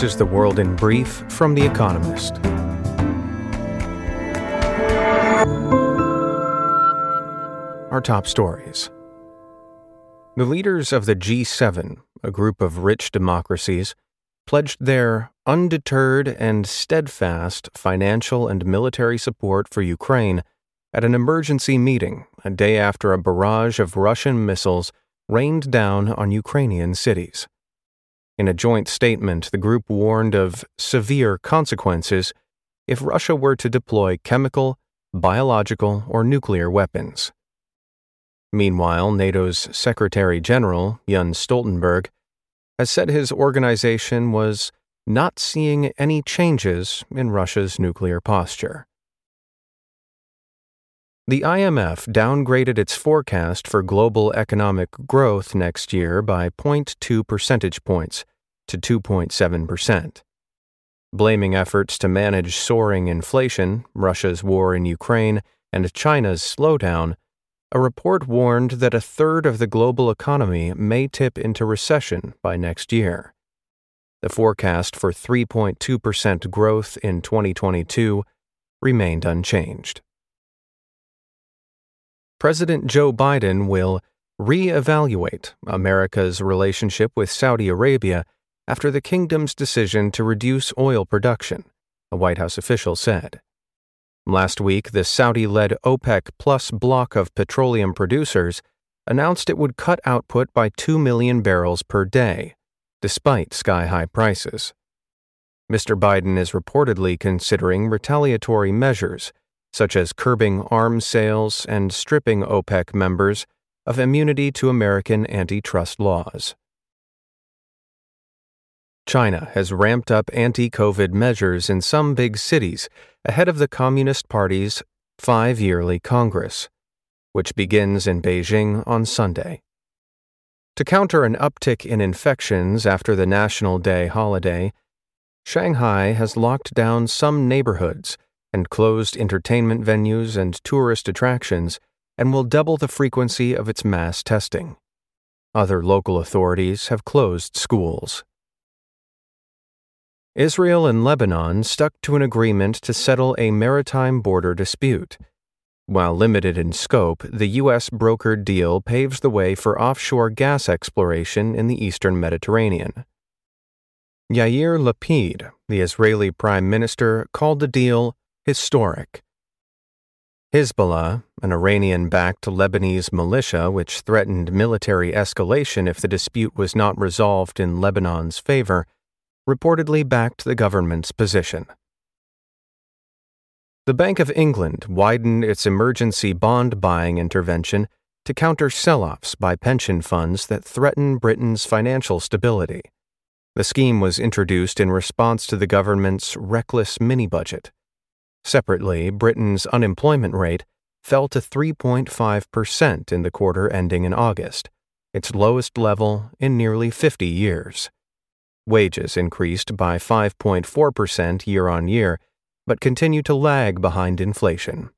This is the world in brief from The Economist. Our top stories. The leaders of the G7, a group of rich democracies, pledged their undeterred and steadfast financial and military support for Ukraine at an emergency meeting a day after a barrage of Russian missiles rained down on Ukrainian cities. In a joint statement, the group warned of severe consequences if Russia were to deploy chemical, biological, or nuclear weapons. Meanwhile, NATO's Secretary General, Jens Stoltenberg, has said his organization was not seeing any changes in Russia's nuclear posture. The IMF downgraded its forecast for global economic growth next year by 0.2 percentage points to 2.7%. Blaming efforts to manage soaring inflation, Russia's war in Ukraine, and China's slowdown, a report warned that a third of the global economy may tip into recession by next year. The forecast for 3.2% growth in 2022 remained unchanged. President Joe Biden will re-evaluate America's relationship with Saudi Arabia after the kingdom's decision to reduce oil production, a White House official said. Last week, the Saudi led OPEC Plus bloc of petroleum producers announced it would cut output by 2 million barrels per day, despite sky high prices. Mr. Biden is reportedly considering retaliatory measures such as curbing arms sales and stripping OPEC members of immunity to American antitrust laws. China has ramped up anti COVID measures in some big cities ahead of the Communist Party's five yearly Congress, which begins in Beijing on Sunday. To counter an uptick in infections after the National Day holiday, Shanghai has locked down some neighborhoods and closed entertainment venues and tourist attractions and will double the frequency of its mass testing. Other local authorities have closed schools. Israel and Lebanon stuck to an agreement to settle a maritime border dispute. While limited in scope, the U.S. brokered deal paves the way for offshore gas exploration in the eastern Mediterranean. Yair Lapid, the Israeli prime minister, called the deal historic. Hezbollah, an Iranian backed Lebanese militia which threatened military escalation if the dispute was not resolved in Lebanon's favor, reportedly backed the government's position. The Bank of England widened its emergency bond buying intervention to counter sell offs by pension funds that threaten Britain's financial stability. The scheme was introduced in response to the government's reckless mini budget. Separately, Britain's unemployment rate fell to 3.5% in the quarter ending in August, its lowest level in nearly 50 years. Wages increased by 5.4% year on year, but continue to lag behind inflation.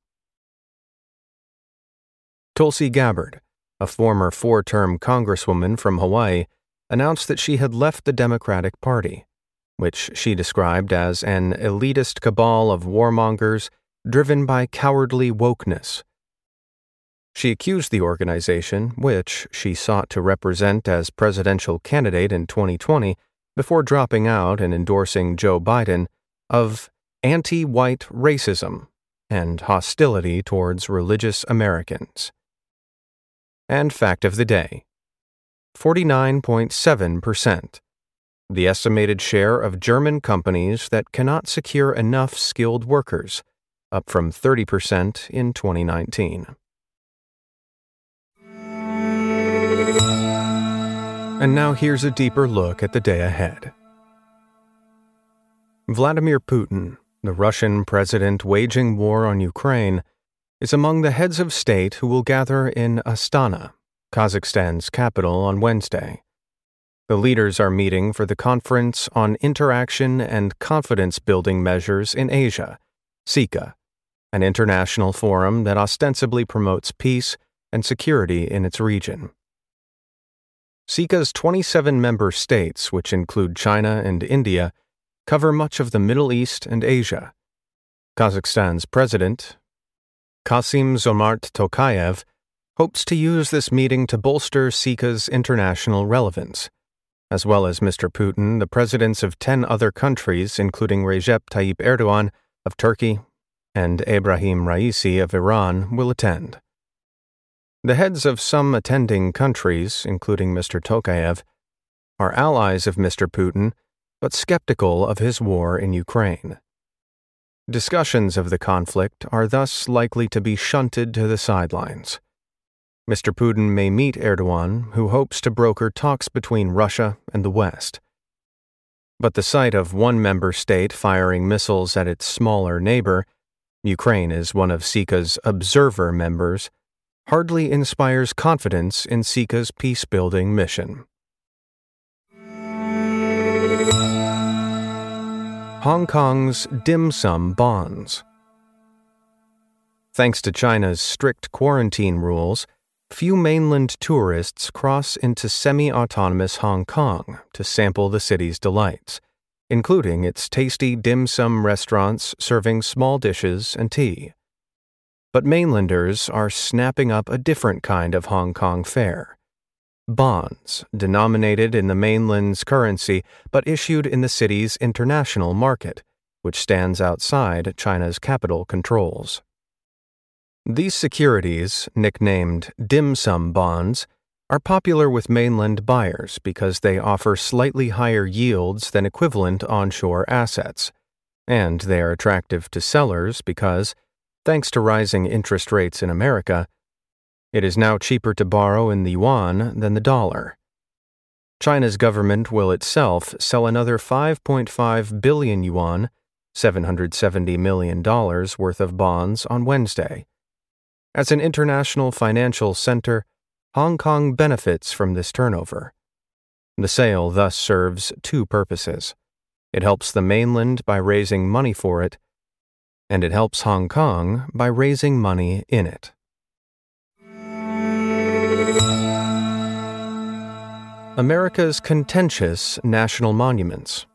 Tulsi Gabbard, a former four term congresswoman from Hawaii, announced that she had left the Democratic Party which she described as an elitist cabal of warmongers driven by cowardly wokeness. She accused the organization, which she sought to represent as presidential candidate in 2020 before dropping out and endorsing Joe Biden, of anti white racism and hostility towards religious Americans. And fact of the day 49.7% the estimated share of German companies that cannot secure enough skilled workers, up from 30% in 2019. And now here's a deeper look at the day ahead. Vladimir Putin, the Russian president waging war on Ukraine, is among the heads of state who will gather in Astana, Kazakhstan's capital, on Wednesday. The leaders are meeting for the Conference on Interaction and Confidence Building Measures in Asia, CICA, an international forum that ostensibly promotes peace and security in its region. CICA's 27 member states, which include China and India, cover much of the Middle East and Asia. Kazakhstan's president, Kassym-Jomart Tokayev, hopes to use this meeting to bolster CICA's international relevance. As well as Mr. Putin, the presidents of 10 other countries, including Recep Tayyip Erdogan of Turkey and Ebrahim Raisi of Iran, will attend. The heads of some attending countries, including Mr. Tokayev, are allies of Mr. Putin, but skeptical of his war in Ukraine. Discussions of the conflict are thus likely to be shunted to the sidelines. Mr. Putin may meet Erdogan, who hopes to broker talks between Russia and the West. But the sight of one member state firing missiles at its smaller neighbor, Ukraine is one of CICA's observer members, hardly inspires confidence in CICA's peace building mission. Hong Kong's dim sum bonds. Thanks to China's strict quarantine rules, few mainland tourists cross into semi autonomous Hong Kong to sample the city's delights, including its tasty dim sum restaurants serving small dishes and tea. But mainlanders are snapping up a different kind of Hong Kong fare bonds denominated in the mainland's currency but issued in the city's international market, which stands outside China's capital controls. These securities, nicknamed dim sum bonds, are popular with mainland buyers because they offer slightly higher yields than equivalent onshore assets, and they are attractive to sellers because, thanks to rising interest rates in America, it is now cheaper to borrow in the yuan than the dollar. China's government will itself sell another 5.5 billion yuan, $770 million worth of bonds on Wednesday. As an international financial center, Hong Kong benefits from this turnover. The sale thus serves two purposes. It helps the mainland by raising money for it, and it helps Hong Kong by raising money in it. America's contentious national monuments.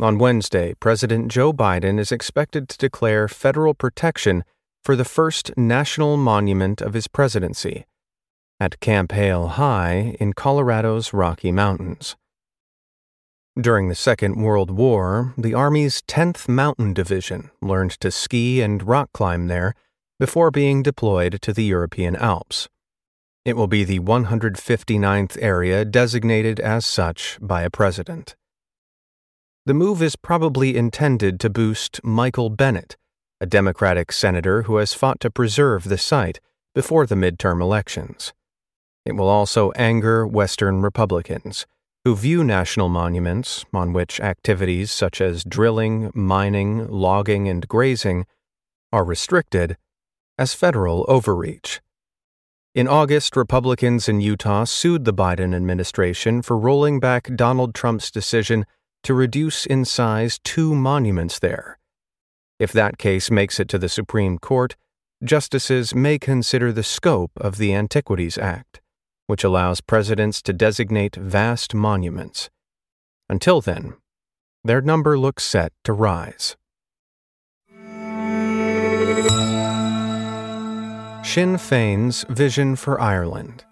On Wednesday, President Joe Biden is expected to declare federal protection for the first national monument of his presidency at Camp Hale High in Colorado's Rocky Mountains. During the Second World War, the Army's 10th Mountain Division learned to ski and rock climb there before being deployed to the European Alps. It will be the 159th area designated as such by a president. The move is probably intended to boost Michael Bennet, a Democratic senator who has fought to preserve the site before the midterm elections. It will also anger Western Republicans, who view national monuments, on which activities such as drilling, mining, logging, and grazing are restricted, as federal overreach. In August, Republicans in Utah sued the Biden administration for rolling back Donald Trump's decision to reduce in size two monuments there. If that case makes it to the Supreme Court, justices may consider the scope of the Antiquities Act, which allows presidents to designate vast monuments. Until then, their number looks set to rise. Sinn Féin's Vision for Ireland.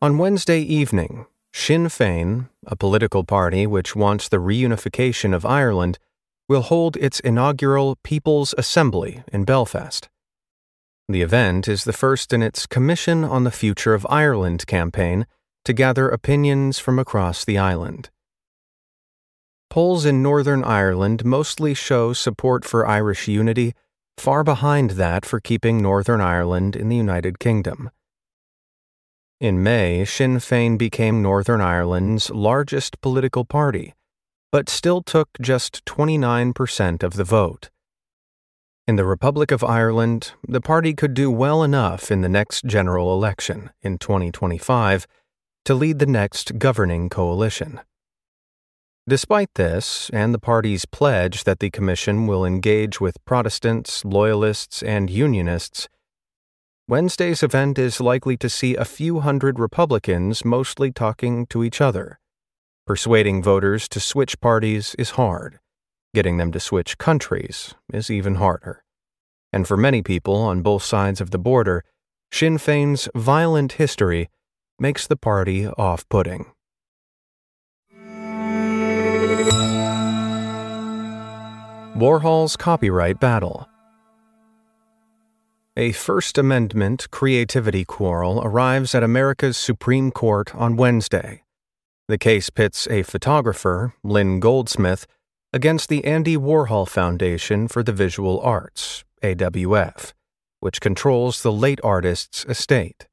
On Wednesday evening, Sinn Féin, a political party which wants the reunification of Ireland, will hold its inaugural People's Assembly in Belfast. The event is the first in its Commission on the Future of Ireland campaign to gather opinions from across the island. Polls in Northern Ireland mostly show support for Irish unity far behind that for keeping Northern Ireland in the United Kingdom. In May, Sinn Féin became Northern Ireland's largest political party, but still took just 29% of the vote. In the Republic of Ireland, the party could do well enough in the next general election in 2025 to lead the next governing coalition. Despite this, and the party's pledge that the Commission will engage with Protestants, Loyalists, and Unionists, Wednesday's event is likely to see a few hundred Republicans mostly talking to each other, Persuading voters to switch parties is hard. Getting them to switch countries is even harder. And for many people on both sides of the border, Sinn Féin's violent history makes the party off putting. Warhol's copyright battle. A First Amendment creativity quarrel arrives at America's Supreme Court on Wednesday. The case pits a photographer, Lynn Goldsmith, against the Andy Warhol Foundation for the Visual Arts, AWF, which controls the late artist's estate.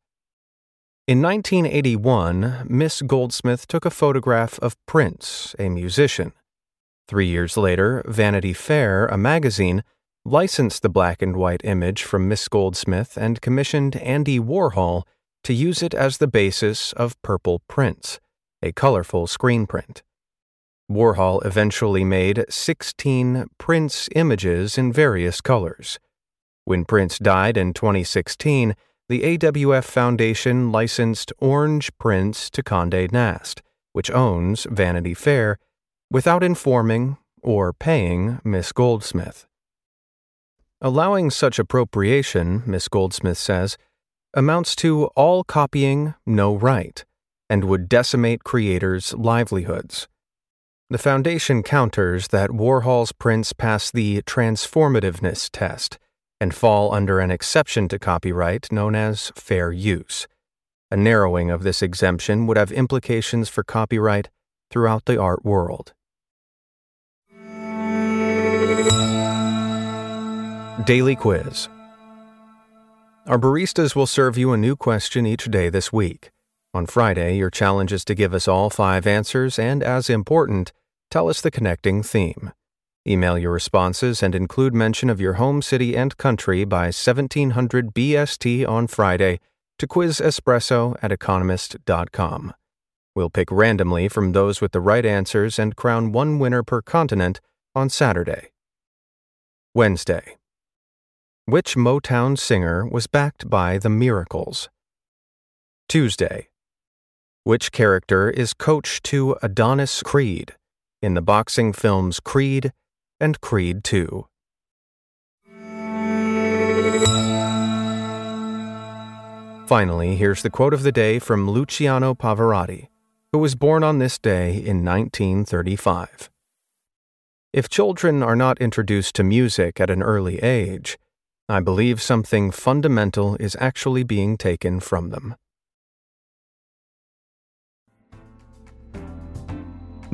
In 1981, Miss Goldsmith took a photograph of Prince, a musician. Three years later, Vanity Fair, a magazine, licensed the black and white image from Miss Goldsmith and commissioned Andy Warhol to use it as the basis of Purple Prince, a colorful screen print. Warhol eventually made 16 Prince images in various colors. When Prince died in 2016, the AWF Foundation licensed Orange Prince to Condé Nast, which owns Vanity Fair, without informing or paying Miss Goldsmith. Allowing such appropriation, Miss Goldsmith says, amounts to all copying, no right, and would decimate creators' livelihoods. The Foundation counters that Warhol's prints pass the transformativeness test and fall under an exception to copyright known as fair use. A narrowing of this exemption would have implications for copyright throughout the art world. Daily Quiz Our baristas will serve you a new question each day this week. On Friday, your challenge is to give us all five answers and, as important, tell us the connecting theme. Email your responses and include mention of your home city and country by 1700 BST on Friday to quizespresso at economist.com. We'll pick randomly from those with the right answers and crown one winner per continent on Saturday. Wednesday. Which Motown singer was backed by the Miracles? Tuesday. Which character is coach to Adonis Creed in the boxing films Creed and Creed 2. Finally, here's the quote of the day from Luciano Pavarotti, who was born on this day in 1935. If children are not introduced to music at an early age, I believe something fundamental is actually being taken from them.